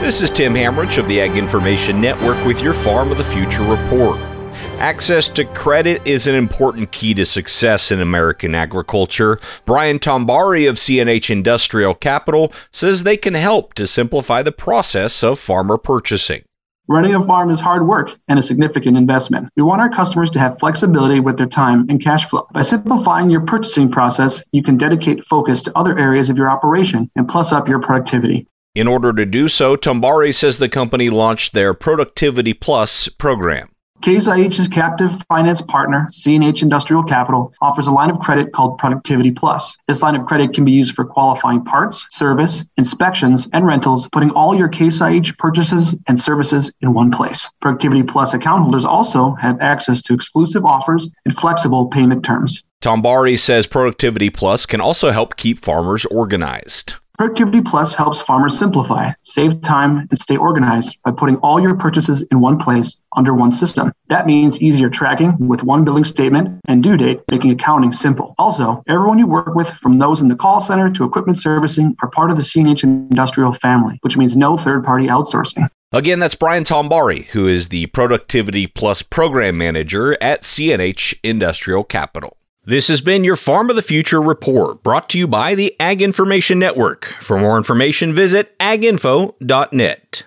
This is Tim Hammerich of the Ag Information Network with your Farm of the Future report. Access to credit is an important key to success in American agriculture. Brian Tombari of CNH Industrial Capital says they can help to simplify the process of farmer purchasing. Running a farm is hard work and a significant investment. We want our customers to have flexibility with their time and cash flow. By simplifying your purchasing process, you can dedicate focus to other areas of your operation and plus up your productivity. In order to do so, Tombari says the company launched their Productivity Plus program. Case IH's captive finance partner, CNH Industrial Capital, offers a line of credit called Productivity Plus. This line of credit can be used for qualifying parts, service, inspections, and rentals, putting all your Case IH purchases and services in one place. Productivity Plus account holders also have access to exclusive offers and flexible payment terms. Tombari says Productivity Plus can also help keep farmers organized. Productivity Plus helps farmers simplify, save time, and stay organized by putting all your purchases in one place under one system. That means easier tracking with one billing statement and due date, making accounting simple. Also, everyone you work with, from those in the call center to equipment servicing, are part of the CNH Industrial family, which means no third party outsourcing. Again, that's Brian Tombari, who is the Productivity Plus Program Manager at CNH Industrial Capital. This has been your Farm of the Future report brought to you by the Ag Information Network. For more information, visit aginfo.net.